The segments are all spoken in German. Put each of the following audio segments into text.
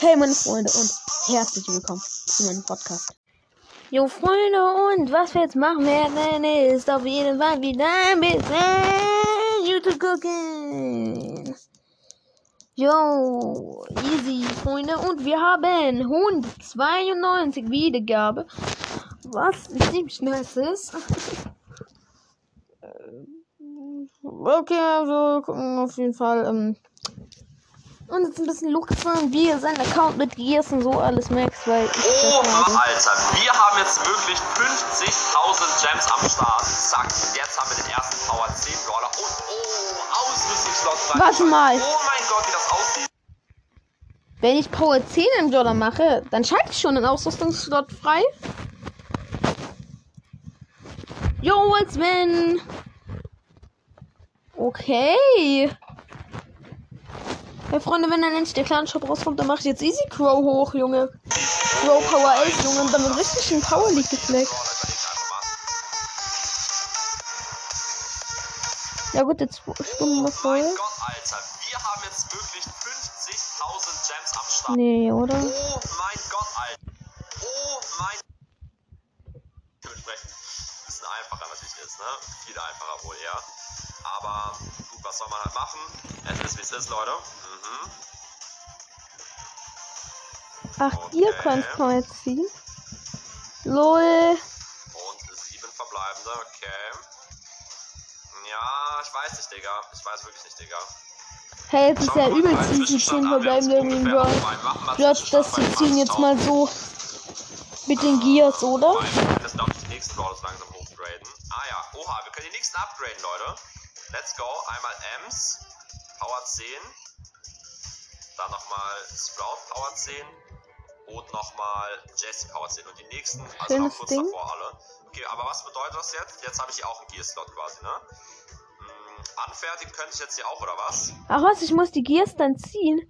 Hey meine Freunde und herzlich willkommen zu meinem Podcast. Jo Freunde und was wir jetzt machen werden ist auf jeden Fall wieder ein bisschen YouTube gucken. Jo, easy Freunde und wir haben 192 Wiedergabe, was ziemlich nice ist. Okay, also gucken auf jeden Fall. Ähm, und jetzt ein bisschen Luft fahren, wie er seinen Account mit Gears und so alles merkt, weil ich Oh, Alter, wir haben jetzt wirklich 50.000 Gems am Start. Zack, und jetzt haben wir den ersten Power 10 Brawler und oh, Ausrüstungsslot frei. Warte mal. Oh mein Gott, wie das aussieht. Wenn ich Power 10 im Dollar mache, dann schalte ich schon einen Ausrüstungsslot frei. Jo, als wenn. Okay. Ja, Freunde, wenn dann endlich der Clan Shop rauskommt, dann mache ich jetzt Easy Crow hoch, Junge. Crow Power 11, Junge, und dann wird richtig schön Power League gefleckt. Ja gut, jetzt stunden wir Oh voll. mein Gott, Alter, wir haben jetzt wirklich 50.000 Gems am Start. Nee, oder? Oh mein Gott, Alter. Oh mein. Dementsprechend ein einfacher natürlich ist, ne? Viel einfacher wohl eher. Aber gut, was soll man halt machen? Es ist wie es ist, Leute. Mhm. Ach, ihr Okay. könnt Power ziehen. Lol. Und sieben verbleibende, okay. Ja, ich weiß nicht, Digga. Ich weiß wirklich nicht, Digga. Hey, jetzt ist ja mal einen easy 10 Zwischenstand an. Wir haben verbleibende irgendwie Zwischenstand das die ziehen jetzt mal 20.000. so mit den Gears, oder? Jetzt, glaube ich, die nächsten Brawlers langsam hochgraden. Ah ja, oha, wir können die nächsten upgraden, Leute. Let's go. Einmal Ems, Power 10. Dann nochmal Sprout, Power 10. Und nochmal Jesse, Power 10. Und die nächsten, also noch Schönes kurz Ding. davor alle. Okay, aber was bedeutet das jetzt? Jetzt habe ich hier auch einen Gear-Slot quasi, ne? Anfertigen könnte ich jetzt hier auch, oder was? Ach was, ich muss die Gears dann ziehen.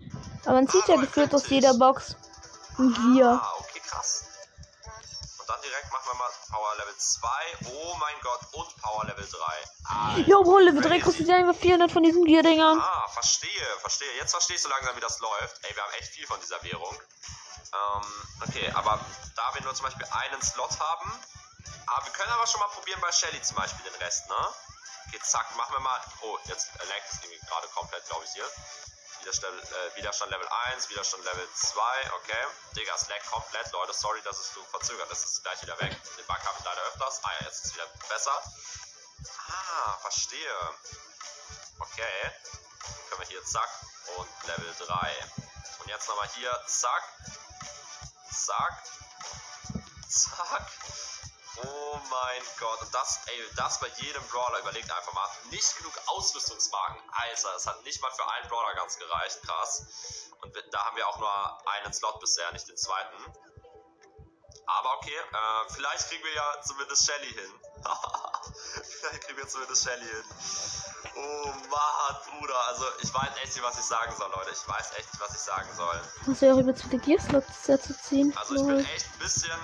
Aber man zieht ja gefühlt aus jeder. Box ein Gear. Ah, okay, krass. Und dann direkt machen wir mal Power Level 2. Oh mein Gott, und Power Level 3. Alter, Jo, Bro, Level 3 crazy. kostet ja einfach 400 von diesen Gear-Dingern. Ah, verstehe, verstehe. Jetzt verstehst du langsam, wie das läuft. Ey, wir haben echt viel von dieser Währung. Ähm, okay, aber da wir nur zum Beispiel einen Slot haben, aber wir können aber schon mal probieren bei Shelly zum Beispiel den Rest, ne? Okay, zack, machen wir mal. Oh, jetzt laggt es irgendwie gerade komplett, glaube ich, hier. Widerstand, äh, Widerstand Level 1, Widerstand Level 2, okay. Digga, laggt komplett, Leute. Sorry, dass es so verzögert ist. Es ist gleich wieder weg. Den Bug habe ich leider öfters. Ah ja, jetzt ist es wieder besser. Ah, verstehe. Okay. Können wir hier zack und Level 3. Und jetzt nochmal hier zack. Zack. Zack. Oh mein Gott. Und das, ey, das bei jedem Brawler. Überlegt einfach mal. Nicht genug Ausrüstungsmarken. Alter, es hat nicht mal für einen Brawler ganz gereicht. Krass. Und da haben wir auch nur einen Slot bisher, nicht den zweiten. Aber okay, äh, vielleicht kriegen wir ja zumindest Shelly hin. vielleicht kriegen wir zumindest Shelly hin. Oh Mann, Bruder. Also ich weiß echt nicht, was ich sagen soll, Leute. Ich weiß echt nicht, was ich sagen soll. Muss ja auch übelst viele Gear-Slots dazu ziehen. Also ich bin echt ein bisschen.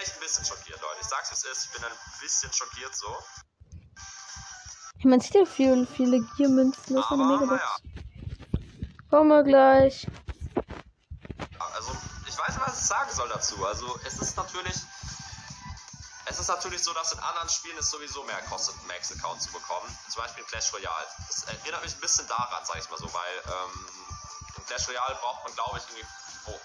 Ich bin echt ein bisschen schockiert, Leute. Ich sag's wie es ist, ich bin ein bisschen schockiert so. Hey, man sieht ja viele, viele Gear-Münzen. Das ist eine Aber Megabox. naja. Kommen wir gleich. Also, ich weiß nicht, was ich sagen soll dazu. Also, es ist natürlich. Es ist natürlich so, dass in anderen Spielen es sowieso mehr kostet, einen Max-Account zu bekommen. Zum Beispiel in Clash Royale. Das erinnert mich ein bisschen daran, sag ich mal so, weil ähm, in Clash Royale braucht man, glaube ich, irgendwie oh,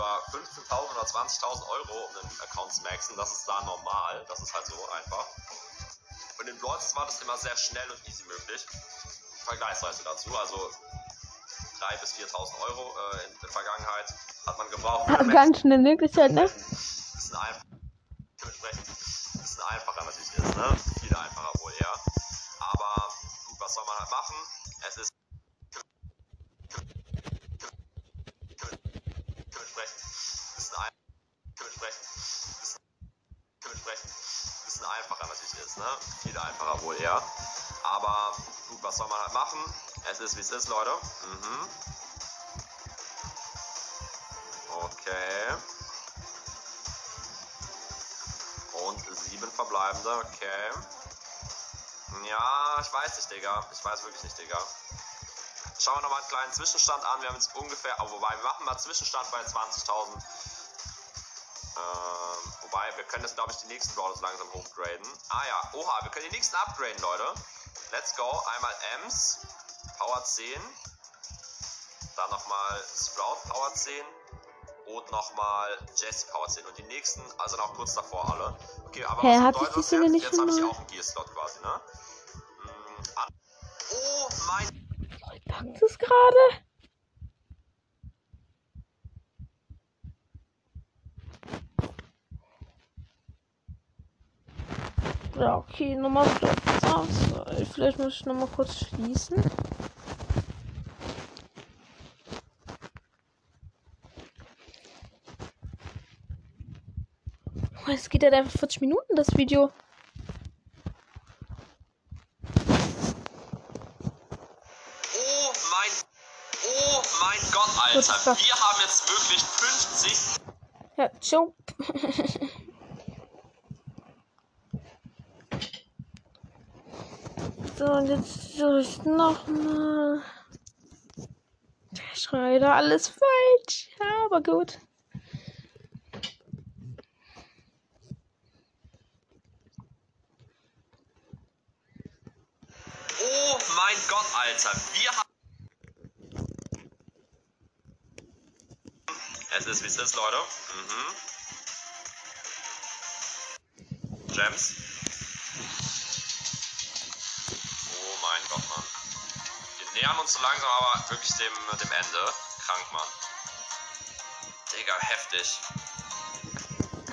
über 15.000 oder 20.000 Euro, um einen Account zu maxen. Das ist da normal. Das ist halt so einfach. Und in Brawl war das immer sehr schnell und easy möglich. Vergleichsweise dazu. Also 3.000 bis 4.000 Euro äh, in der Vergangenheit hat man gebraucht. einen Ganz schnell Möglichkeit, ne? bisschen einfach, dementsprechend ein bisschen einfacher natürlich ist, ne? Viel einfacher wohl eher. Aber gut, was soll man halt machen? Es ist ne? Viel einfacher wohl eher. Aber gut, was soll man halt machen? Es ist wie es ist, Leute. Mhm. Okay. Und sieben verbleibende, okay. Ja, ich weiß nicht, Digga. Ich weiß wirklich nicht, Digga. Schauen wir nochmal einen kleinen Zwischenstand an. Wir haben jetzt ungefähr, oh, wobei, wir machen mal Zwischenstand bei 20.000. Ähm, wobei, wir können jetzt, glaube ich, die nächsten Brawlers langsam hochgraden. Ah ja, oha, wir können die nächsten upgraden, Leute. Let's go. Einmal Ems, Power 10. Dann nochmal Sprout, Power 10 und nochmal Jesse Power 10. Und die nächsten, also noch kurz davor alle. Okay, aber Hä, was ich bedeutet das jetzt? Jetzt habe ich auch einen Gear-Slot quasi, ne? Mm, Oh mein Packt es gerade? Ja, okay, nochmal das. Vielleicht muss ich nochmal kurz schließen. Oh, Es geht halt einfach 40 Minuten, das Video. Oh mein. Oh mein Gott, Alter. Wir haben jetzt wirklich 50. Ja, ciao. so, und jetzt soll ich nochmal. Ich schreibe da alles falsch. Ja, aber gut. Oh mein Gott, Alter. Wir haben. Es ist wie es ist, Leute. Mhm. Gems. Nähern uns so langsam aber wirklich dem, dem Ende. Krank, Mann. Digga, heftig.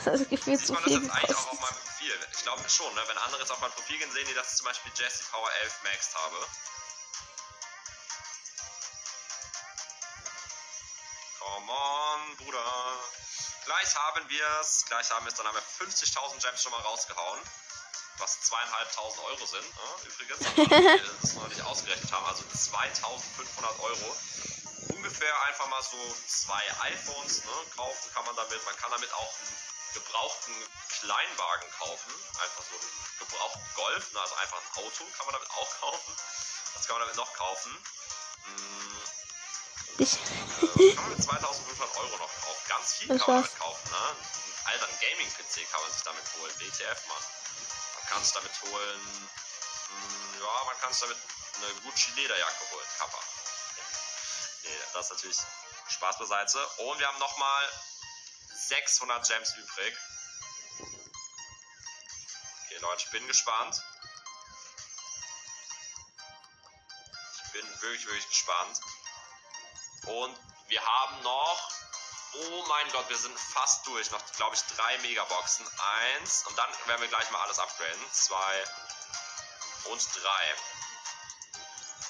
Das ist gefühlt zu man das viel jetzt eigentlich auch auf meinem Profil? Ich glaube schon, ne? Wenn andere jetzt auf mein Profil gehen, sehen die, dass ich zum Beispiel Jesse Power 11 maxed habe. Come on, Bruder. Gleich haben wir's. Gleich haben wir's. Dann haben wir 50.000 Gems schon mal rausgehauen. Was zweieinhalbtausend Euro sind, ne? übrigens. Wir das noch nicht ausgerechnet haben. Also 2500 Euro. Ungefähr einfach mal so zwei iPhones ne, kaufen kann man damit. Man kann damit auch einen gebrauchten Kleinwagen kaufen. Einfach so einen gebrauchten Golf. Ne? Also einfach ein Auto kann man damit auch kaufen. Was kann man damit noch kaufen? Hm, Ich, äh, kann man mit 2500 Euro noch kaufen. Ganz viel kann man damit kaufen. Ne? Alter, ein Gaming-PC kann man sich damit holen. WTF, Mann. Kann sich damit holen. Mh, ja, man kann sich damit eine Gucci-Lederjacke holen. Kappa. nee, das ist natürlich Spaß beiseite. Und wir haben nochmal 600 Gems übrig. Okay, Leute, ich bin gespannt. Ich bin wirklich, wirklich gespannt. Und wir haben noch. Oh mein Gott, wir sind fast durch. Noch, glaube ich, drei Megaboxen. Eins. Und dann werden wir gleich mal alles upgraden. Zwei. Und drei.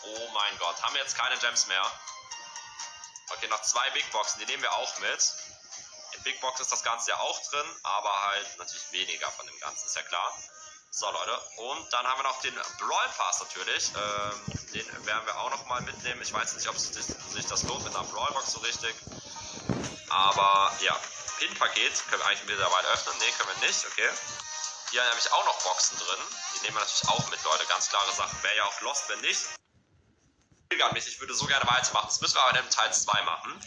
Oh mein Gott. Haben wir jetzt keine Gems mehr? Okay, noch zwei Big Boxen. Die nehmen wir auch mit. In Big Box ist das Ganze ja auch drin. Aber halt natürlich weniger von dem Ganzen. Ist ja klar. So, Leute. Und dann haben wir noch den Brawl Pass natürlich. Ähm, den werden wir auch noch mal mitnehmen. Ich weiß nicht, ob sich, sich das lohnt mit einer Brawl Box so richtig. Aber ja, Pin-Paket können wir eigentlich mittlerweile öffnen. Ne, können wir nicht. Okay. Hier haben nämlich auch noch Boxen drin. Die nehmen wir natürlich auch mit, Leute. Ganz klare Sache. Wäre ja auch lost, wenn nicht. Ich würde so gerne weitermachen. Das müssen wir aber in Teil 2 machen.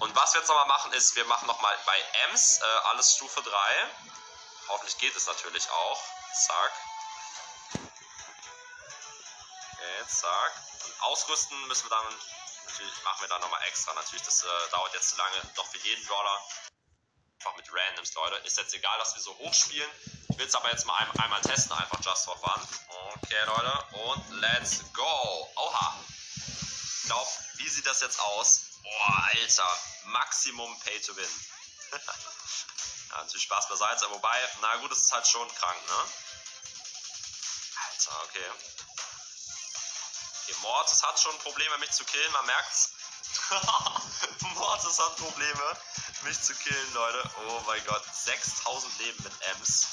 Und was wir jetzt nochmal machen, ist, wir machen nochmal bei Ems äh, alles Stufe 3. Hoffentlich geht es natürlich auch. Zack. Okay, zack. Und ausrüsten müssen wir dann, natürlich machen wir dann nochmal extra. Natürlich, das äh, dauert jetzt zu lange. Doch für jeden Brawler. Einfach mit Randoms, Leute. Ist jetzt egal, dass wir so hoch spielen. Ich will es aber jetzt mal ein, einmal testen, einfach just for fun. Okay, Leute. Und let's go. Oha. Ich glaube, wie sieht das jetzt aus? Boah, Alter. Maximum Pay to Win. ja, natürlich Spaß beiseite. Wobei, na gut, es ist halt schon krank, ne? Alter, okay. Mortis hat schon Probleme, mich zu killen, man merkt's. Mortis hat Probleme, mich zu killen, Leute. Oh mein Gott, 6000 Leben mit Ems.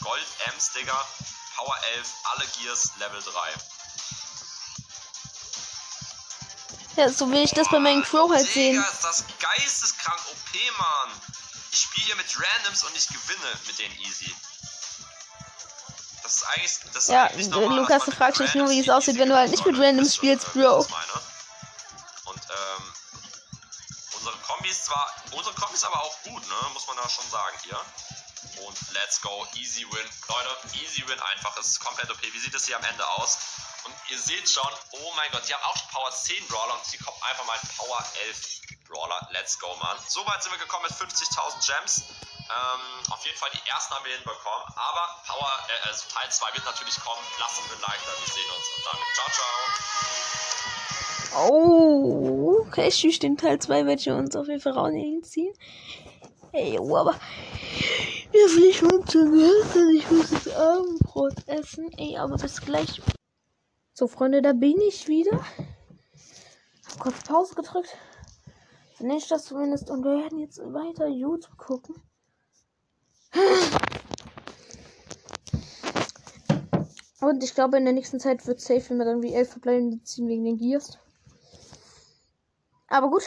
Gold Ems, Digga. Power 11, alle Gears, Level 3. ja, so will ich das bei meinem Crow halt sehen. Digga, ist das geisteskrank OP, Mann. Ich spiele hier mit Randoms und ich gewinne mit denen easy. Ist Ja, normal, Lukas, man du fragst dich nur, wie es aussieht, wenn du halt nicht mit. Randoms ihr, spielst, Bro. das meine? unsere Kombi ist zwar, unsere Kombi ist aber auch gut, ne? Muss man da schon sagen hier. Und let's go, easy win. Leute, easy win einfach. Es ist komplett okay. Wie sieht es hier am Ende aus? Und ihr seht schon, oh mein Gott, die haben auch Power 10 Brawler und sie kommen einfach mal Power 11 Brawler. Let's go, Mann. So weit sind wir gekommen mit 50.000 Gems. Ähm, auf jeden Fall die ersten haben wir hinbekommen. Aber Power, äh, also Teil 2 wird natürlich kommen. Lasst uns ein Like da. Wir sehen uns. Und damit ciao, ciao. Oh, okay, tschüss. Den Teil 2 werde ich uns auf jeden Fall rausziehen. Ey, oh, aber mir fliegt schon zu Gestern. Ich muss das Abendbrot essen. Ey, aber bis gleich. So, Freunde, da bin ich wieder. Hab kurz Pause gedrückt. Nenne ich das zumindest. Und wir werden jetzt weiter YouTube gucken. Und ich glaube, in der nächsten Zeit wird safe immer irgendwie elf verbleibende ziehen wegen den Gears. Aber gut.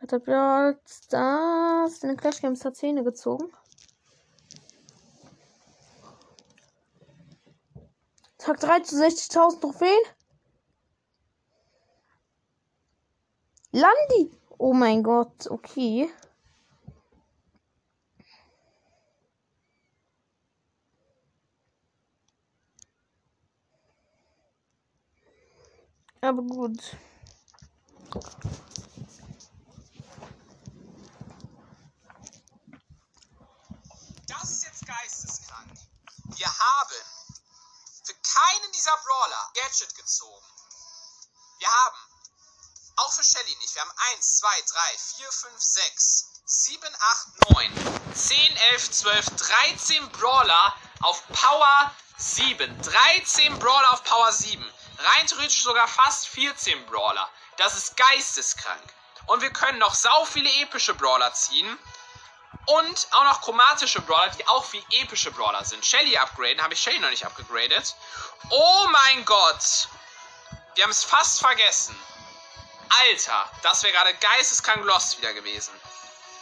Weiter Brawl Stars. In den Clash Games hat Zähne gezogen. Tag 3 zu 60.000 Trophäen. Landi. Oh mein Gott, okay. Aber gut. Das ist jetzt geisteskrank. Wir haben für keinen dieser Brawler Gadget gezogen. Wir haben, auch für Shelly nicht, wir haben 1, 2, 3, 4, 5, 6, 7, 8, 9, 10, 11, 12, 13 Brawler auf Power 7. 13 Brawler auf Power 7. Rein theoretisch sogar fast 14 Brawler. Das ist geisteskrank. Und wir können noch sau viele epische Brawler ziehen. Und auch noch chromatische Brawler, die auch wie epische Brawler sind. Shelly upgraden. Habe ich Shelly noch nicht abgegradet. Oh mein Gott. Wir haben es fast vergessen. Alter, das wäre gerade geisteskrank Lost wieder gewesen.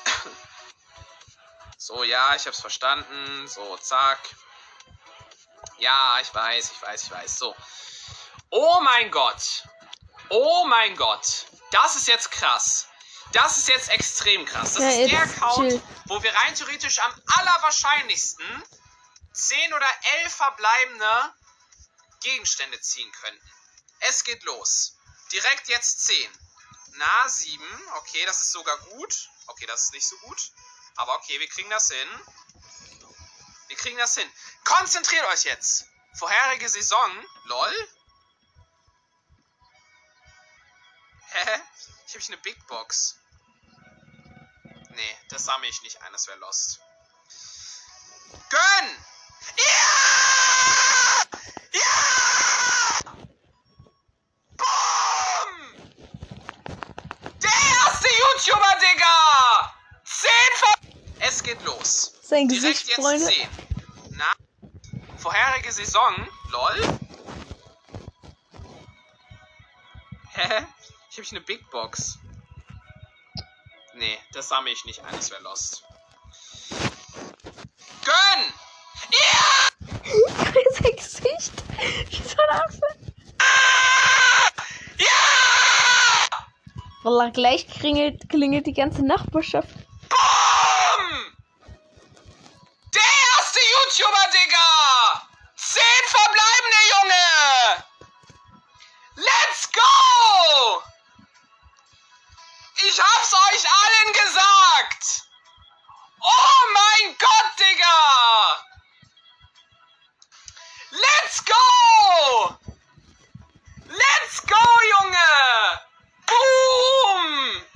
so, ja, ich hab's verstanden. So, zack. Ja, ich weiß, ich weiß, ich weiß. So. Oh mein Gott. Oh mein Gott. Das ist jetzt krass. Das ist jetzt extrem krass. Das ja, ist der Count, chill. wo wir rein theoretisch am allerwahrscheinlichsten 10 oder 11 verbleibende Gegenstände ziehen könnten. Es geht los. Direkt jetzt 10. Na, 7. Okay, das ist sogar gut. Okay, das ist nicht so gut. Aber okay, wir kriegen das hin. Wir kriegen das hin. Konzentriert euch jetzt. Vorherige Saison. Lol. Hä? Ich habe eine Big Box. Nee, das sammle ich nicht ein, das wäre Lost. Gönn! Ja! Ja! Boom! Der erste YouTuber, Digga! Zehn von... Es geht los. Sein Gesicht, Direkt jetzt Freunde. 10. Na, vorherige Saison, lol. Hä? Ich habe eine Big Box. Nee, das sammle ich nicht ein, das wäre Lost. Gönn! Ja! Sein Gesicht. Wie so ein Affe. Ja! Wallah, gleich klingelt, klingelt die ganze Nachbarschaft. Boom! Der erste YouTuber, Digga! Zehn verbleibende, Junge! Ich hab's euch allen gesagt! Oh mein Gott, Digga! Let's go! Let's go, Junge! Boom!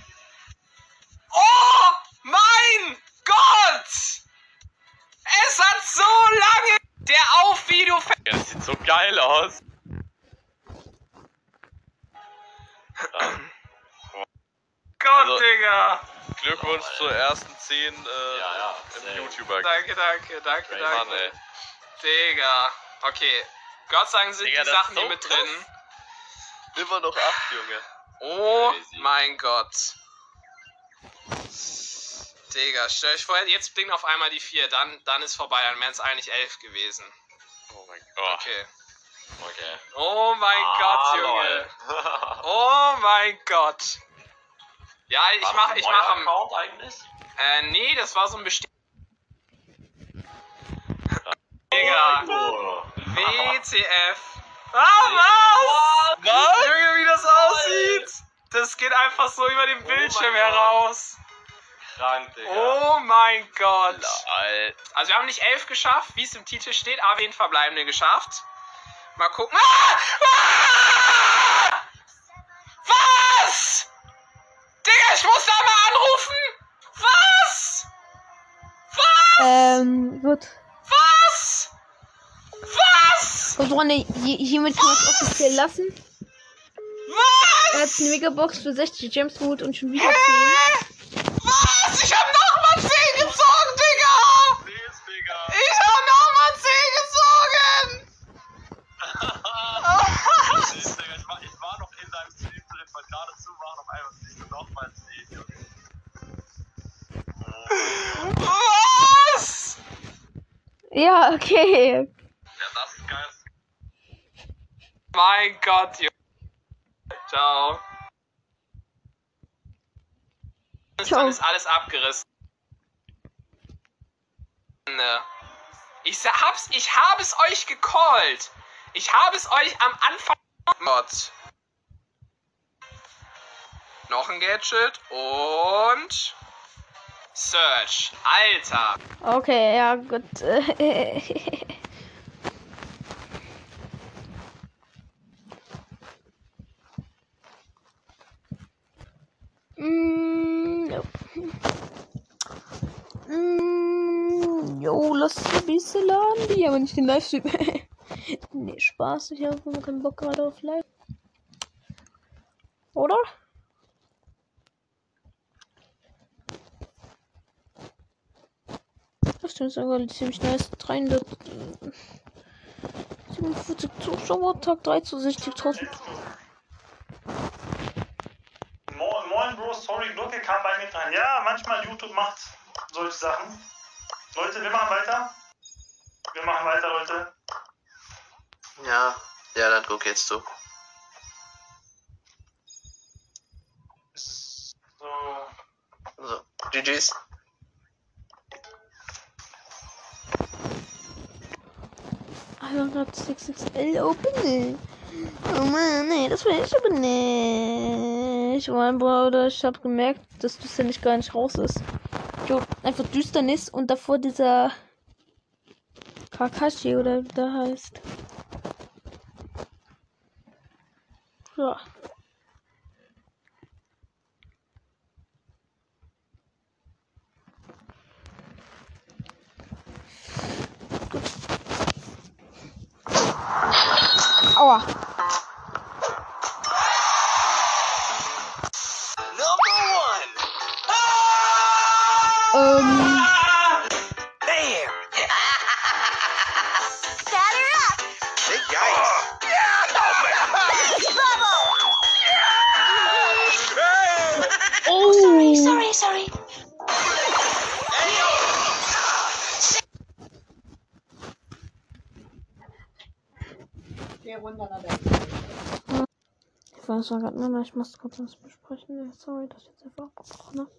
Oh mein Gott! Es hat so lange der Auf-Video... Das sieht so geil aus. Gott, also, Digga! Glückwunsch oh, zur ersten 10 äh, ja, ja, im YouTuber. Danke, danke, danke, Great danke. Mann, ey. Digga. Okay. Gott sei Dank sind Digga, die Sachen so hier mit drin. Immer noch 8, Junge. Oh Crazy. mein Gott. Digga, stell euch vor, jetzt blinkt auf einmal die 4, dann, dann ist vorbei, dann wären es eigentlich 11 gewesen. Oh mein Gott. Okay. Okay. Oh mein ah, Gott, Junge. oh mein Gott. Ja, ich War mach, das ich ein mach neuer am, Account eigentlich? äh, nee, das war so ein Besti Digga, Oh. WTF. Ah, was? Was? Junge, wie das aussieht. Das geht einfach so über den Bildschirm mein Gott. heraus. Krank, Digga. Oh mein Gott. Lol. Also wir haben nicht elf geschafft, wie es im Titel steht, aber den Verbleibende geschafft. Mal gucken. Ah! Ah! Und Freunde, hier- hiermit kann man es offiziell lassen. Er hat Was? eine Megabox für 60 Gems geholt und schon wieder 10. Hä? Was? Ich hab nochmal 10 gezogen, Digga! Please, Digga. Ich hab nochmal 10 gezogen! Please, Digga. Ich war, ich war noch in deinem Stream drin, weil gerade zu war und auf einmal siehst du nochmal 10, Junge. Was? Ja, okay. Ja, das ist geil. Mein Gott, Junge. Ciao. Ciao. Dann ist alles abgerissen. Ne. Ich hab's, ich habe es euch gecallt. Ich habe es euch am Anfang. Mod. Noch ein Gadget und Search. Alter. Okay, ja, gut. Mm, jo. Mm, Jo, lass ein bisschen laden, die, aber nicht den Livestream. nee, Spaß, ich habe keinen Bock gerade auf Live. Oder? Das stimmt sogar ziemlich nice. 347 Zuschauer, Tag 3 zu 60.000. Moin, moin, Bro, sorry, Glocke kam bei mir rein. Ja, manchmal YouTube macht solche Sachen. Leute, wir machen weiter. Wir machen weiter, Leute. Ja, ja, dann guck jetzt zu. So. So, GG's. Alter, 6XL Open. Oh Mann, nee, das will ich aber nicht. Mein Bruder, ich hab gemerkt, dass Düsternis gar nicht raus ist. Jo, einfach Düsternis und davor dieser Kakashi oder wie der heißt. Ja. Aua. Ich weiß gerade nicht mehr, ich muss kurz was besprechen. Sorry, dass ich jetzt einfach abgebrochen habe.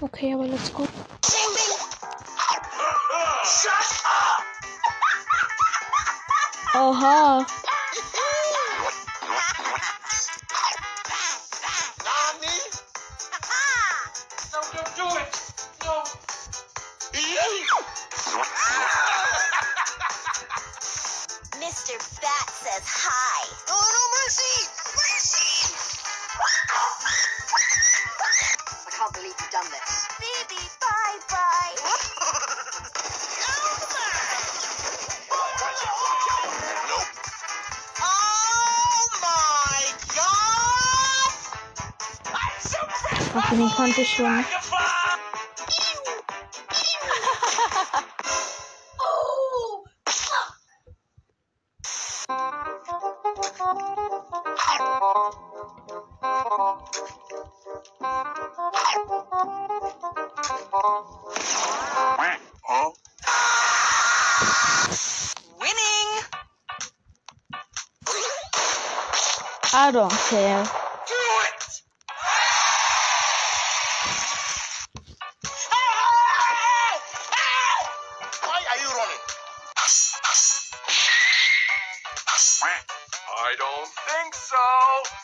Okay, aber let's go. Oha. Okay, den kannte ich schon. Oh! I don't think so.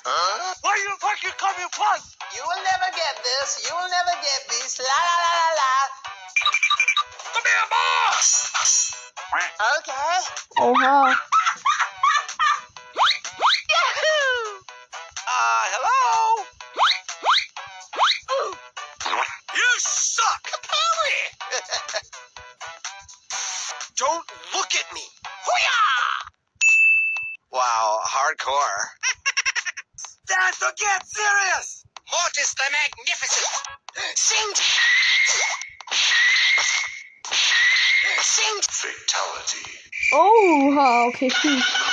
Huh? Where you fucking coming from? You will never get this. You will never get this. La la la la la. Come here, boss. Okay. Oh, wow. Oha, okay, cool. Oh,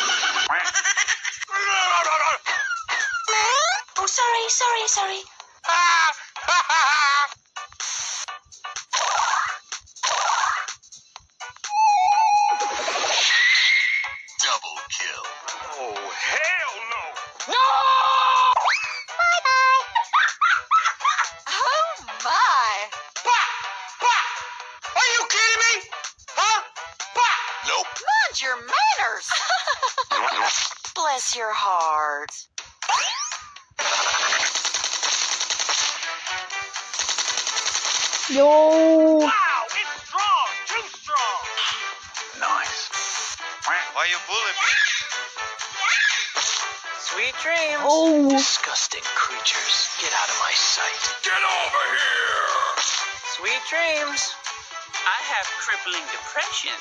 Why you bullying me? Sweet dreams. Oh. Disgusting creatures. Get out of my sight. Get over here! Sweet dreams. I have crippling depression.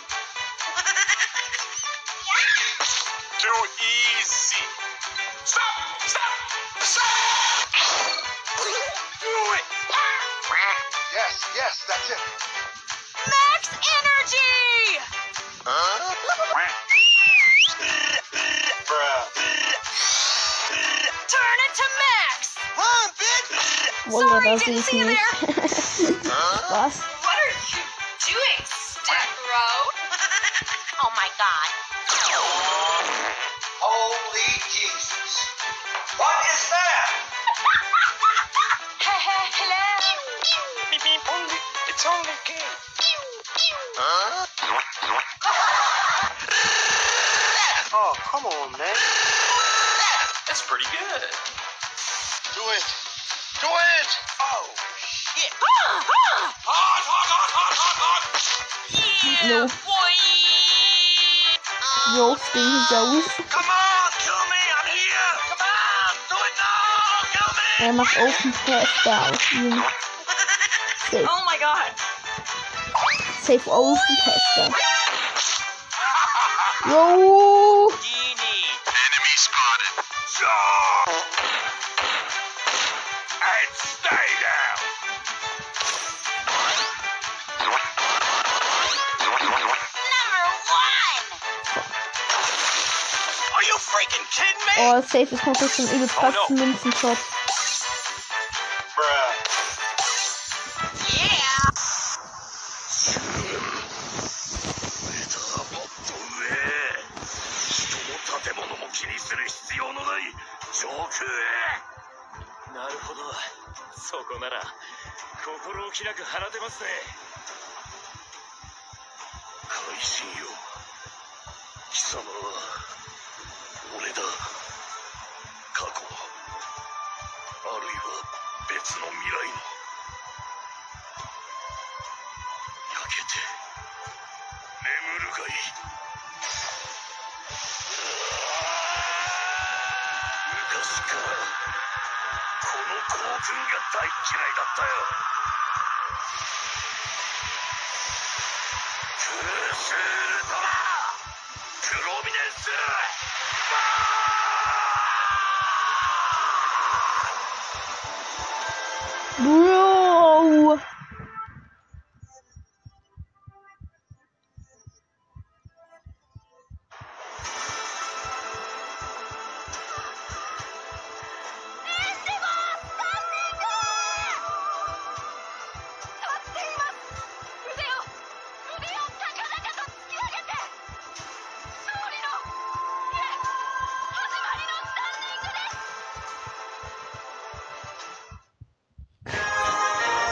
Too easy. Stop! Stop! Stop! Do it! Yes, yes, that's it. Bitch! Wunder, Sorry, das sehe didn't ich see you nicht. Was? What are you doing, step bro? oh my god. Oh, holy Jesus. What is that? Hello. It's only a game. Huh? Oh, come on, man. That's pretty good. Come on, kill me! I'm here! Come on! Do it now! Kill me! Macht Open Tester auf ihn. Safe. Oh my god. Safe Tester. Jo. Enemy spotted. And stay down! Oh, safe, es kommt jetzt zum übelst krassen Münzenshot.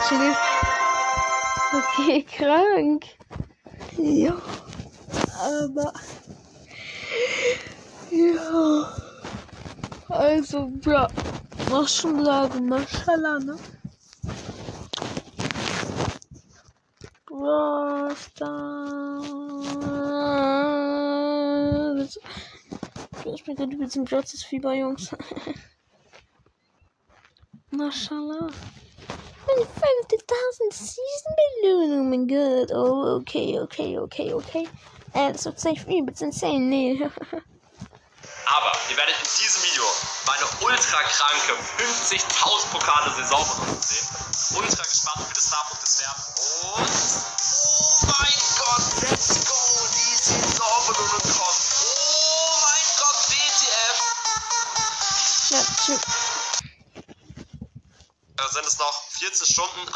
Chill. Okay, krank. Ja. Aber. Ja. Also, schon sagen, Maschallah, ne? Was das? Ich bin gerade übelst im Jotzes Fieber, Jungs. Maschallah. Meine 50.000 Season Belohnung, oh mein Gott. Oh, okay, okay, okay, okay. Äh, das wird safe übelst insane, nee. Aber ihr werdet in diesem Video meine ultra kranke 50.000 Pokale Saisonbelohnung sehen. Ultra gespannt, wie das Starpunktes werden. Und. Oh mein Gott, let's go! Die Saisonbelohnung kommt. Oh mein Gott, WTF! Ja, tschüss. Da sind es noch 14 Stunden.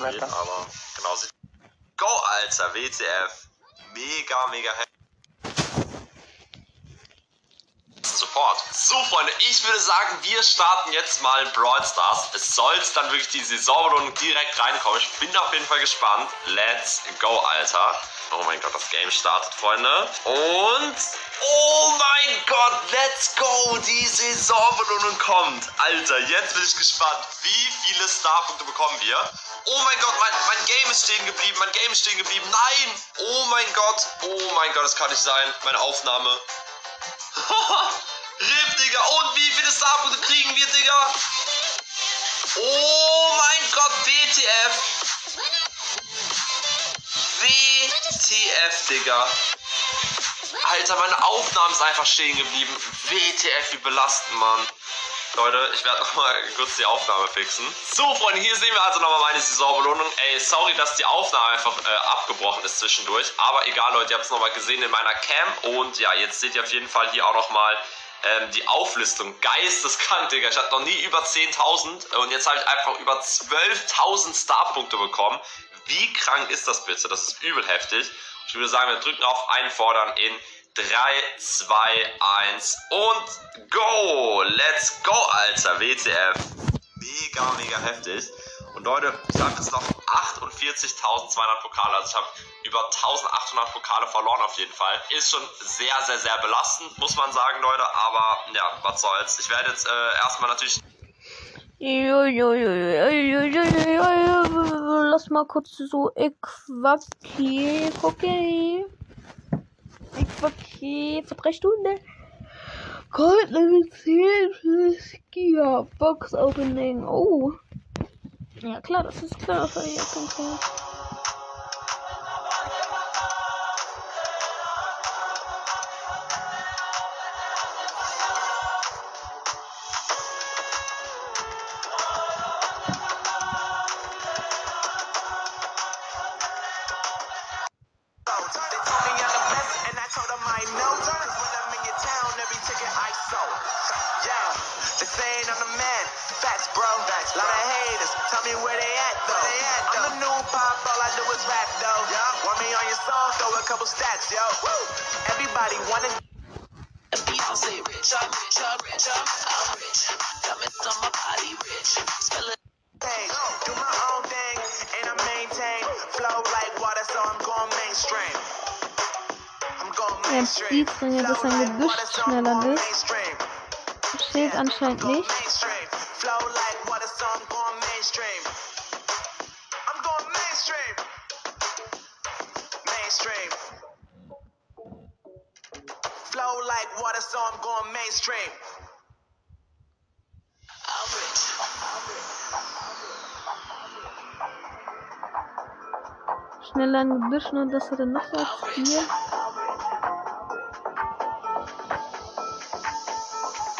Da. aber genau. Go, Alter, WTF. Mega, mega happy. Sofort. So, Freunde, ich würde sagen, wir starten jetzt mal Brawl Stars. Es soll dann wirklich die Saisonbelohnung direkt reinkommen. Ich bin auf jeden Fall gespannt. Let's go, Alter. Oh mein Gott, das Game startet, Freunde. Und... Oh mein Gott, let's go! Die Saisonbelohnung kommt. Alter, jetzt bin ich gespannt. Wie viele Starpunkte bekommen wir? Oh mein Gott, mein, mein Game ist stehen geblieben. Mein Game ist stehen geblieben. Nein! Oh mein Gott. Oh mein Gott, das kann nicht sein. Meine Aufnahme. Riff, Digga. Und wie viele Starpunkte kriegen wir, Digga? Oh mein Gott, WTF. WTF, Digga. Alter, meine Aufnahme ist einfach stehen geblieben. WTF, wie belastend, Mann. Leute, ich werde nochmal kurz die Aufnahme fixen. So, Freunde, hier sehen wir also nochmal meine Saisonbelohnung. Ey, sorry, dass die Aufnahme einfach äh, abgebrochen ist zwischendurch. Aber egal, Leute, ihr habt es nochmal gesehen in meiner Cam. Und ja, jetzt seht ihr auf jeden Fall hier auch nochmal ähm, die Auflistung. Geisteskrank, Digga. Ich hatte noch nie über 10.000 und jetzt habe ich einfach über 12.000 Starpunkte bekommen. Wie krank ist das bitte? Das ist übel heftig. Ich würde sagen, wir drücken auf Einfordern in 3, 2, 1 und go! Let's go, Alter, WTF. Mega, mega heftig. Und Leute, ich habe jetzt noch 48.200 Pokale. Also ich habe über 1.800 Pokale verloren auf jeden Fall. Ist schon sehr, sehr, sehr belastend, muss man sagen, Leute. Aber ja, was soll's. Ich werde jetzt äh, erstmal natürlich. Lass mal kurz so Äquaki gucken. Äquaki, Verbrechtsstunde. Gold Level 10 fürs Giga Box Opening. Oh. Ja, klar, das ist klar. Das war ja kein Flow like water, so I'm going mainstream. I'm rich. Schneller ein Gebüsch und das hat er noch. Hier. Ja,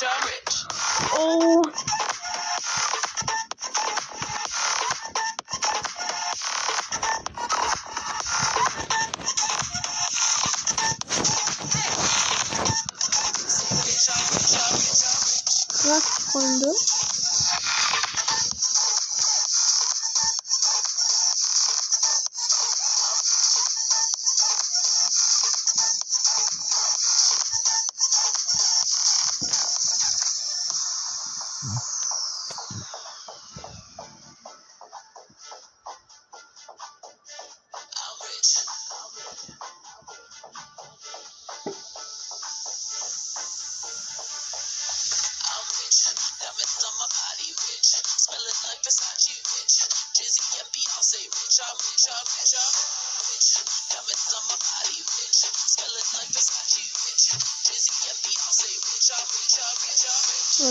rich, I'm rich, I'm rich. Oh.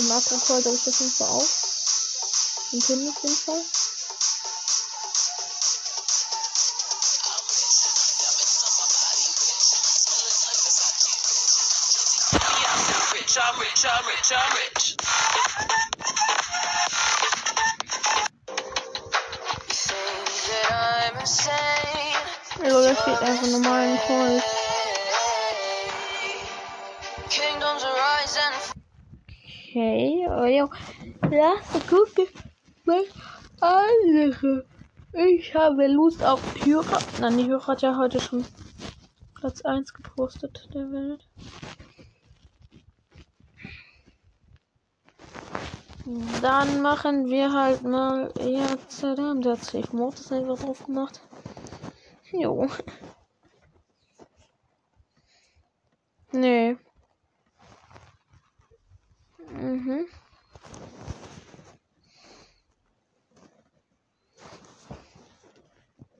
Marco Call habe ich auf jeden Fall auch. Den Kind auf jeden Fall. I'm rich. Diamonds on my body, rich. Smelling like Versace, rich. Drizzy and Beyonce, rich, I'm rich, I'm rich, I'm rich. Also, da steht einfach normalen Call. Okay, aber ja. Lass uns gucken, was andere. Ich habe Lust auf Hyra. Nein, die Hyra hat ja heute schon Platz 1 gepostet der Welt. Dann machen wir halt mal. Ja, zadam, der hat Safe Modus einfach drauf gemacht. Jo. Nee. Mhm.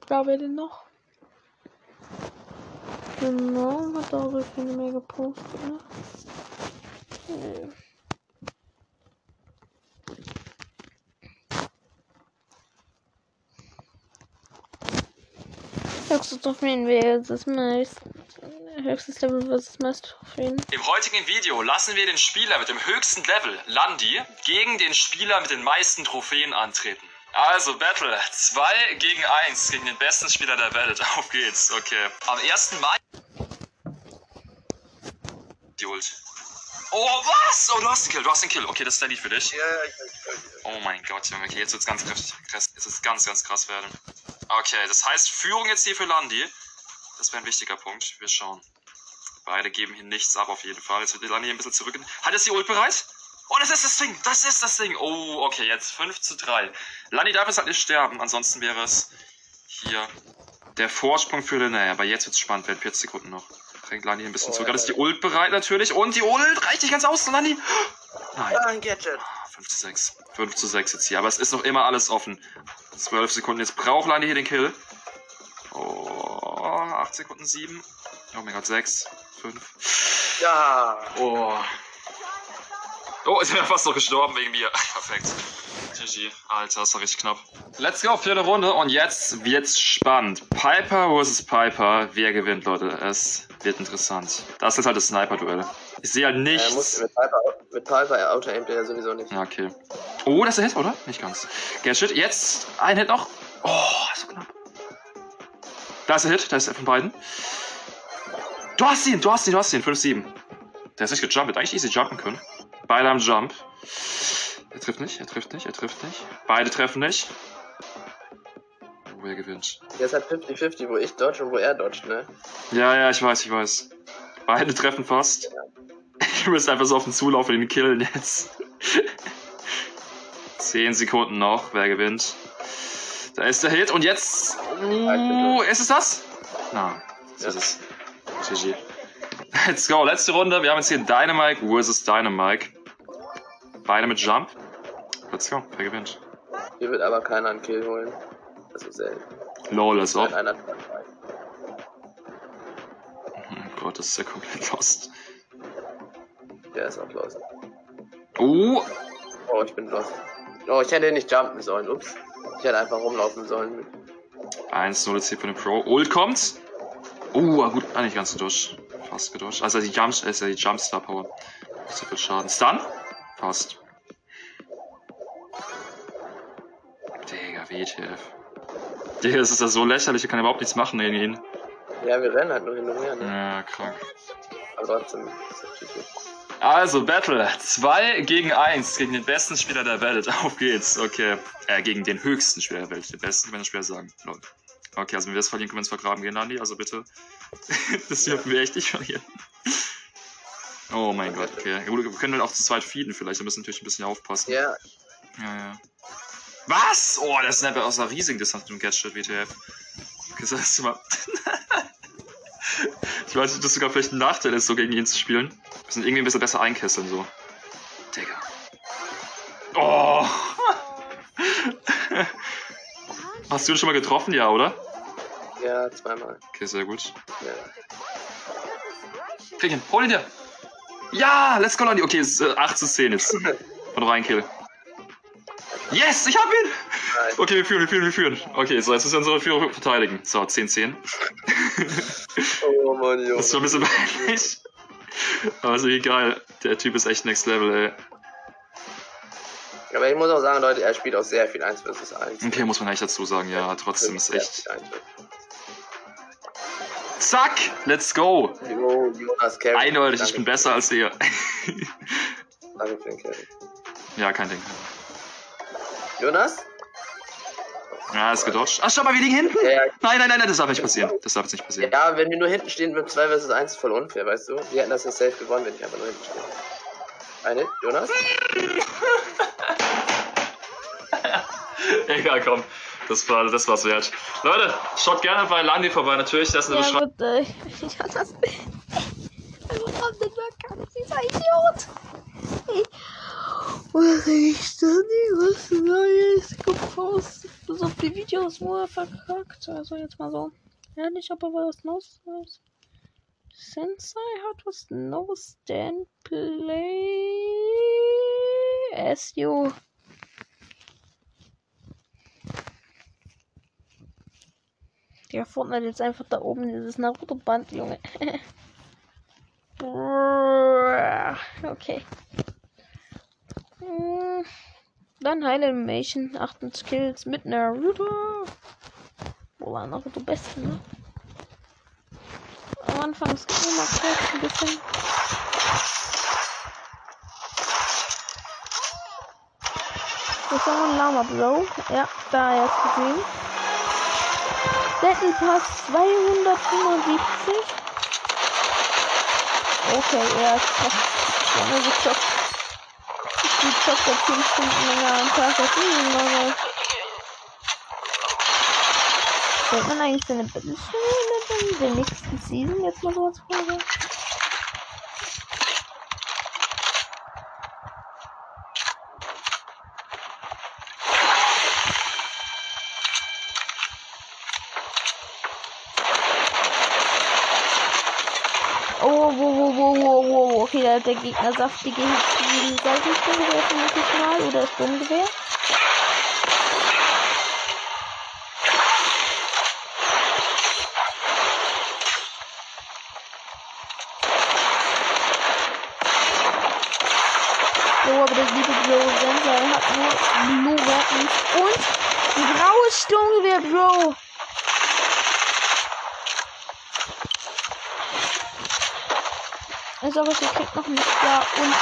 Da wir denn noch? Genau, hat auch so viel mehr gepostet, ne? Höchstes Trophäen wäre das meist. Höchstes Level versus meist Trophäen. Im heutigen Video lassen wir den Spieler mit dem höchsten Level, Landi, gegen den Spieler mit den meisten Trophäen antreten. Also Battle 2 gegen 1 gegen den besten Spieler der Welt. Auf geht's, okay. Am 1. Mai. Die Ult. Oh, was? Oh, du hast den Kill, du hast den Kill. Okay, das ist der Lied für dich. Ja, ja, ich, ich, Oh mein Gott, Junge, okay, jetzt wird's ganz kräftig. krass- Jetzt wird's ganz, ganz krass werden. Okay, das heißt Führung jetzt hier für Landi. Das wäre ein wichtiger Punkt. Wir schauen. Beide geben hier nichts ab auf jeden Fall. Jetzt wird Landi hier ein bisschen zurück. Hat jetzt die Ult bereit? Oh, das ist das Ding. Das ist das Ding. Oh, okay, jetzt 5 zu 3. Landi darf jetzt halt nicht sterben. Ansonsten wäre es hier der Vorsprung für Lene. Aber jetzt wird's spannend. Werden 40 Sekunden noch. Drängt Landi hier ein bisschen Oh, zurück. Hat jetzt ja. die Ult bereit natürlich. Und die Ult reicht nicht ganz aus, Landi. Nein. Ein Gadget. 5 zu 6. 5 zu 6 jetzt hier. Aber es ist noch immer alles offen. 12 Sekunden. Jetzt braucht Landi hier den Kill. Oh, 8 Sekunden, 7. Oh mein Gott, 6, 5. Ja. Oh. Oh, ist er fast noch gestorben wegen mir. Perfekt. GG. Alter, das war richtig knapp. Let's go, vierte Runde. Und jetzt wird's spannend. Piper vs. Piper. Wer gewinnt, Leute? Es wird interessant. Das ist halt das Sniper-Duell. Ich sehe halt muss nichts. mit Piper, mit Piper auto-aimt er sowieso nicht. Ja, okay. Oh, das ist der Hit, oder? Nicht ganz. Gadget, jetzt ein Hit noch. Oh, so knapp. Da ist der Hit, da ist der von beiden. Du hast ihn, du hast ihn, du hast ihn. 5-7. Der ist nicht gejumpt, hätte eigentlich easy jumpen können. Beide haben Jump. Er trifft nicht, er trifft nicht, er trifft nicht. Beide treffen nicht. Oh, wer gewinnt? Jetzt hat 50-50, wo ich dodge und wo er dodgt, ne? Ja, ja, ich weiß, ich weiß. Beide treffen fast. Du bist einfach so auf den Zulauf und ihn killen jetzt. Zehn Sekunden noch. Wer gewinnt? Da ist der Hit und jetzt. Uh, ist es das? Na, das Ja. ist es. GG. Let's go, letzte Runde. Wir haben jetzt hier Dynamite versus Dynamite. Beide mit Jump. Let's go, wer gewinnt? Hier wird aber keiner einen Kill holen. Das ist selten. Lol, als ob. Einer Oh mein Gott, das ist ja komplett lost. Der ist auch los. Uh, Oh, ich bin los. Oh, ich hätte nicht jumpen sollen. Ups. Ich hätte einfach rumlaufen sollen. 1-0 jetzt hier für den Pro. Ult kommt. Uh, gut, ah, nicht ganz durch. Fast geduscht. Also die Jump, ist ja die Jumpstar Power. So viel Schaden. Stun? Fast. Digga, WTF. Digga, das ist ja so lächerlich, ich kann überhaupt nichts machen gegen ihn. Ja, wir rennen halt nur hin und her, ne? Ja, krank. Aber trotzdem. Also, Battle. 2 gegen 1 gegen den besten Spieler der Welt. Auf geht's. Okay. Äh, gegen den höchsten Spieler der Welt. Den besten, wenn wir schwer sagen. Lol. Okay, also wenn wir das verlieren, können wir uns vergraben gehen, Andi. Also bitte. das dürfen wir echt nicht verlieren. Oh mein Gott, okay. Ja, gut, wir können dann auch zu zweit feeden vielleicht. Wir müssen natürlich ein bisschen aufpassen. Ja, Ja, ja. Was? Oh, der Snapper aus einer riesigen Distanz mit dem Gadget, WTF. Ist mal. ich weiß nicht, ob das sogar vielleicht ein Nachteil ist, so gegen ihn zu spielen. Wir müssen irgendwie ein bisschen besser einkesseln, so. Digga. Oh! oh, Hast du ihn schon mal getroffen? Ja, oder? Ja, zweimal. Okay, sehr gut. Ja. Krieg ihn, hol ihn dir! Ja, let's go, Landi. Okay, es ist äh, 8 zu 10 jetzt. Und noch ein Kill. Yes, ich hab ihn! Okay, wir führen, wir führen, wir führen. Okay, so, jetzt müssen wir unsere Führung verteidigen. So, 10, 10. Oh Mann, Junge. Das ist schon ein bisschen peinlich. Aber ist geil. Der Typ ist echt next level, ey. Aber ich muss auch sagen, Leute, er spielt auch sehr viel 1 vs 1. Okay, muss man echt dazu sagen, ja, trotzdem ist echt. Viel 1 vs. Zack! Let's go! Jo, Jonas. Eindeutig, ich bin besser als ihr. Danke für den Carry. ja, kein Ding. Jonas? Ja, ist gedodged. Ach, schau mal, wir liegen hinten! Ja, ja. Nein, nein, nein, nein, das darf nicht passieren. Das darf jetzt nicht passieren. Ja, wenn wir nur hinten stehen mit 2 vs 1 ist voll unfair, weißt du? Wir hätten das ja safe gewonnen, wenn ich einfach nur hinten stehe. Eine, Jonas? Egal, komm. Das war das war's wert. Leute, schaut gerne bei Landi vorbei, natürlich. Das ist eine Ja, Beschreibung. bitte. Ich hab das. Warum denn verkackt, dieser Idiot? Was ich da nie was Neues gepostet? So die Videos, er verkackt. Also jetzt mal so. Ehrlich, aber was Neues? Neues? Sensei hat was Neues denn play as you. Der Fortnite jetzt einfach da oben dieses Naruto-Band, Junge. Okay. Hm, Dann Heil Animation, 8 Skills mit Naruto. Wo war Naruto beste, ne? Am Anfang ist immer kurz ein bisschen. Das ist ein Lama Bro. Ja, da erst gesehen. Battle Pass 275. Okay, er ist fast lange gezockt. Die zockt seit 5 Stunden länger am Tag als ich normal. Stellt man eigentlich seine Battle in der nächsten Season jetzt mal so als Frage? Oh, wo, wo, wo, wo, da hat der Gegner saftige Hits gegen Seitensturmgewehr vermutlich mal oder Sturmgewehr. So, aber der liebe Bro Sensei hat nur Blue Weapons und ein graues Sturmgewehr, Bro. Also, aber sie kriegt noch nicht da und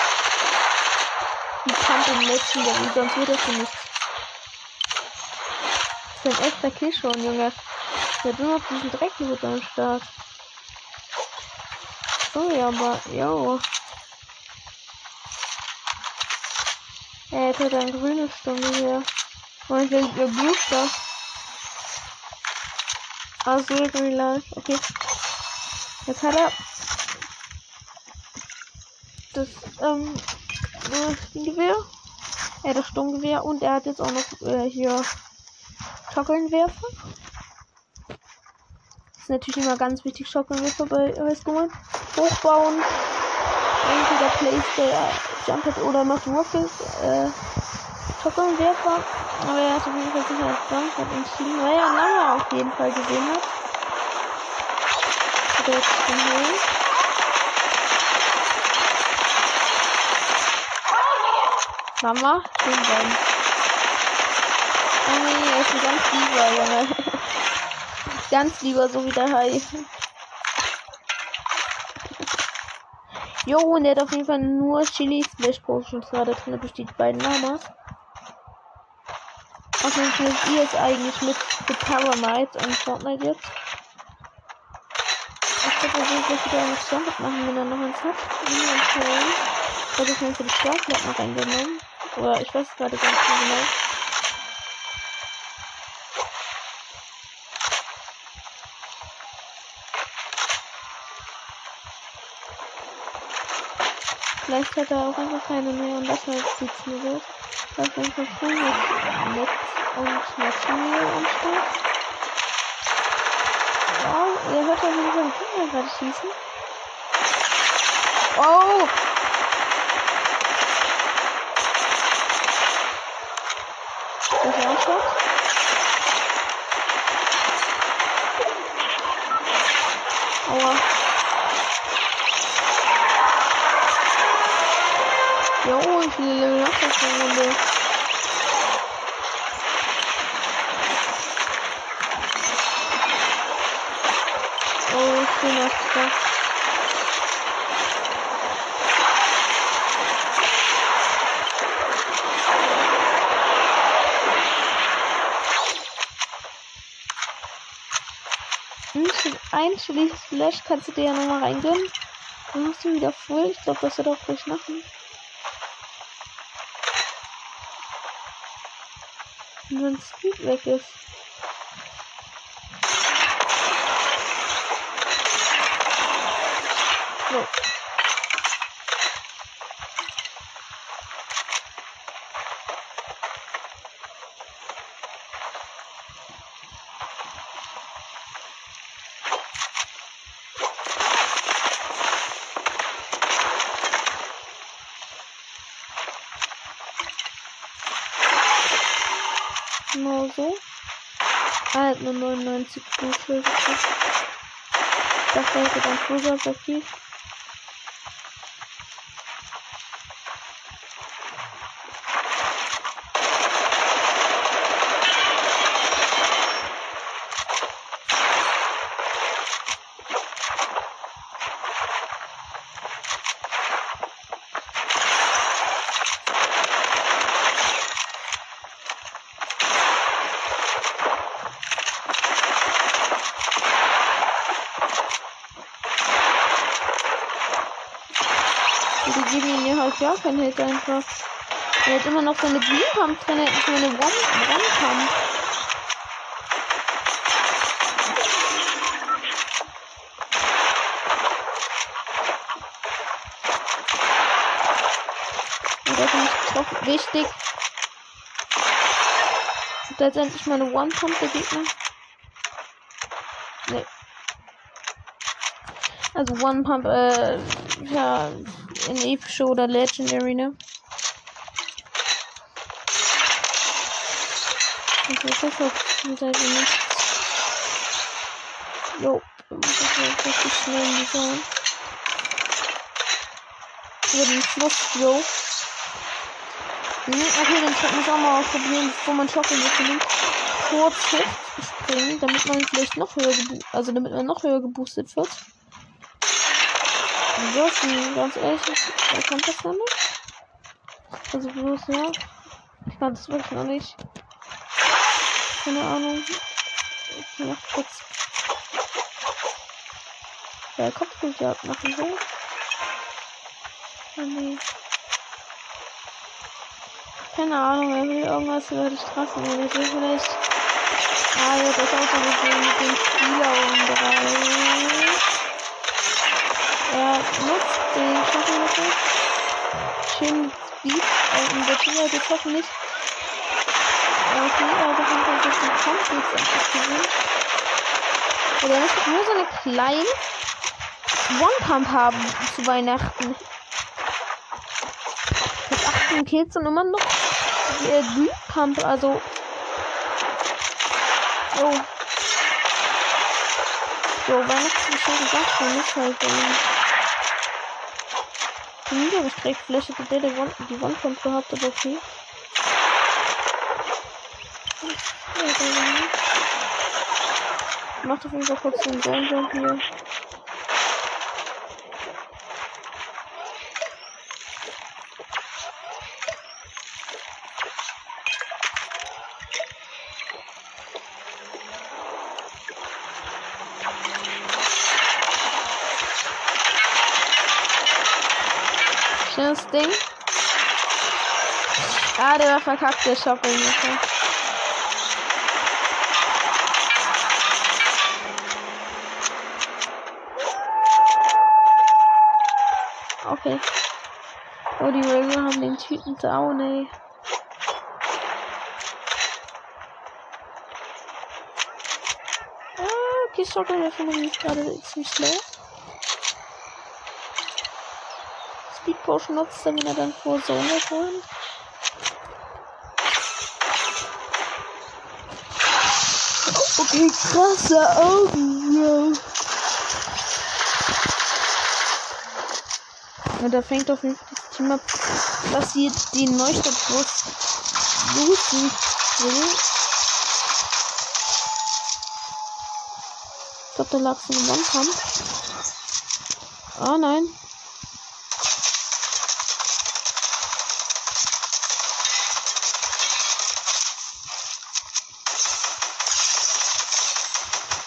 die Pump im letzten Level, sonst wird das für nichts. Das ist ein echter Kill schon, Junge. Der hat nur noch diesen Dreck hier am Start. Sorry, aber, yo. Er hat halt ein grünes Stunde hier. Und ich will ihr Booster. Also, Real Life. Okay. Jetzt hat er das ähm, äh, Gewehr. Er hat das Sturmgewehr und er hat jetzt auch noch äh, hier Schockelnwerfer. Ist natürlich immer ganz wichtig, Schockelnwerfer bei Restaurant. Hochbauen. Entweder Playstyle, äh, Jumpet oder macht Rocket. Äh, Schockelnwerfer. Aber er hat auf jeden Fall sicher als Jumpet entschieden, weil er lange auf jeden Fall gesehen hat. Hat jetzt den Holen. Mama, den Ball. Oh nee, er ist ein ganz lieber, Junge. ganz lieber, so wie der Hai. Jo, und er hat auf jeden Fall nur Chili Splash Potions gerade drin durch die beiden Lamas. Außerdem spielt ihr es eigentlich mit The Paramite und Fortnite jetzt. Ich glaube, er will gleich wieder einen Jump machen, wenn er noch eins hat. Okay. Ich habe jetzt für die Startplatten reingenommen. Oder ich weiß gerade gar nicht mehr genau. Vielleicht hat er auch einfach keine mehr und das halt sieht's mir wird. Das ist einfach cool mit Und Maschine am Start. Wow, ihr hört ja, wie die Kinder gerade schießen. Oh! Auch Shot. Aua. Jo, wie viele Level noch das pro Runde? Oh, schöner Stuff. Ein Flash kannst du dir ja nochmal reingönnen. Dann hast du wieder voll. Ich glaube, das wird auch gleich machen. Und wenn Speed weg ist. So. Genau so. Ah, hat nur 99 Stufe gekriegt. Das wäre dann Fußball aktiv. Und die gar keinen Hit einfach. Er hat immer noch so eine Green Pump drin, er hat nicht mal eine One, Pump. Und hat mich getroffen. Wichtig. Und da ist endlich mal eine One Pump der Gegner. Nee. Also One Pump, äh, ja, in epische oder Legendary, ne? Also das ist auf Seite nichts. Jo, wir müssen jetzt richtig schnell in die Zone. Über den Fluss, jo. Hm, okay, dann kann man auch mal ausprobieren, bevor man schaffen will, kurz hochspringen, damit man vielleicht noch höher also damit man noch höher geboostet wird. Würfen, ganz ehrlich, wer kann das noch nicht? Also bloß, ja. Ich kann das wirklich noch nicht. Keine Ahnung. Ich mach kurz. Der Kopfgeldjagd machen will. Oh nee. Keine Ahnung, er will irgendwas über die Straße. Er will vielleicht. Ah, ja, das gesehen mit dem Spieler umdrehen. Er nutzt den Schockenmittel. Schön Speed. Und der Tiger geht hoffentlich. Okay, aber da hat er sich den Kampf jetzt gewünscht. Ja, der möchte nur so eine kleine One-Pump haben zu Weihnachten. Mit 18 Kills und immer noch der Green Pump, also. Jo. Jo, Weihnachtsgeschenke gab's noch nicht halt. Ähm, hm, habe ich direkt Fläche die der One, die One-Pump gehabt, aber okay. Macht auf jeden Fall kurz den Jump hier. Schade, verkackte Shopping. -Mitte. Okay. Oh, die Razer haben den Typen down, ey. Ah, okay, Shotgun öffnen mich gerade ziemlich schnell. Speed Potion nutzt, damit er dann vor Sonne kommt. Okay, krasse Augen, Bro. Ja, da fängt auf jeden das Team ab, dass sie jetzt den Neustadtbus looten will. Ich glaube, da lag so ein One-Pump. Ah, nein.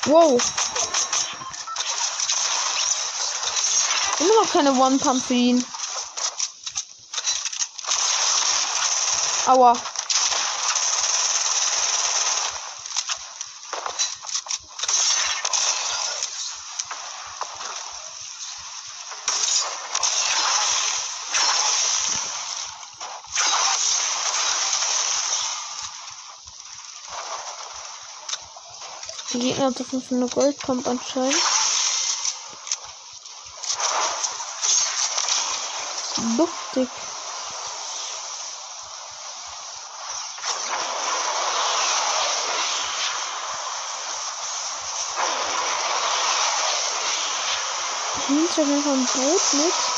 Wow. Immer noch keine One-Pump für ihn. Aua. Jeden Fall eine Goldpump anscheinend. Luftig. Hier ist auf jeden Fall ein Boot mit.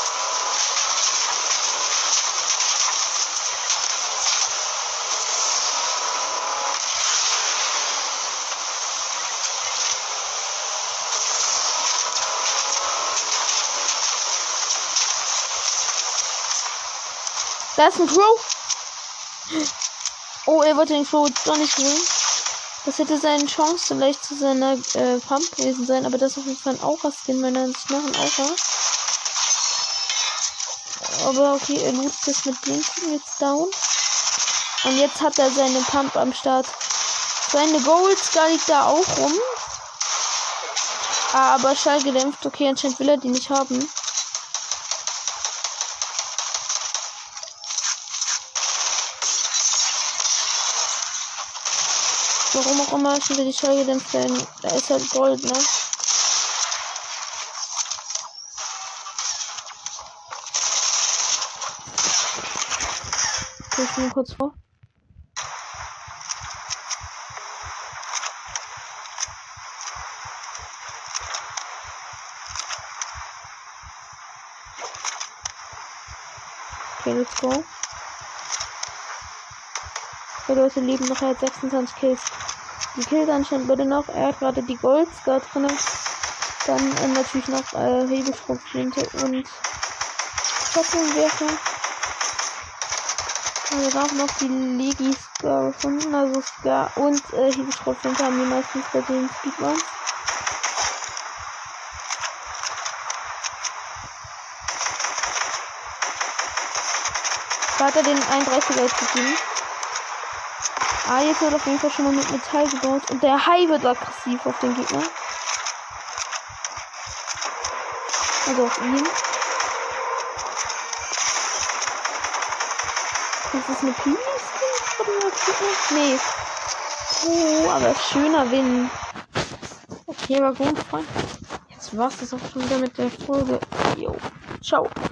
Da ist ein Crow. Oh, er wollte den Crow doch nicht holen. Das hätte seine Chance vielleicht zu seiner äh, Pump gewesen sein, aber das ist auf jeden Fall ein Aura-Skin, meiner Ansicht nach ein Aura. Aber okay, er lootet das mit dem jetzt down. Und jetzt hat er seine Pump am Start. Seine Gold Scar liegt da auch rum. Ah, aber Schall gedämpft. Okay, anscheinend will er die nicht haben. Warum auch immer schon wieder die Schall gedämpft werden. Da ist halt Gold, ne? Ich bin kurz vor. Okay, let's go. Okay, Leute leben noch, hat 26 Kills. Die Kills anscheinend bitte noch. Er hat gerade die Goldscar drin. Dann äh, natürlich noch äh, Hebelschrotflinte und Shotgunwerfer. Wir haben noch die Legi Scar gefunden. Also Scar und äh, Hebelschrotflinte haben die meistens bei den Speedruns. Da er den 31er jetzt gegeben. Ah, jetzt wird auf jeden Fall schon mal mit Metall gebaut. Und der Hai wird aggressiv auf den Gegner. Also auf ihn. Ist das eine Pini? Nee. Oh, aber schöner Wind. Okay, aber gut, Freunde. Jetzt war's das auch schon wieder mit der Folge. Jo. Ciao.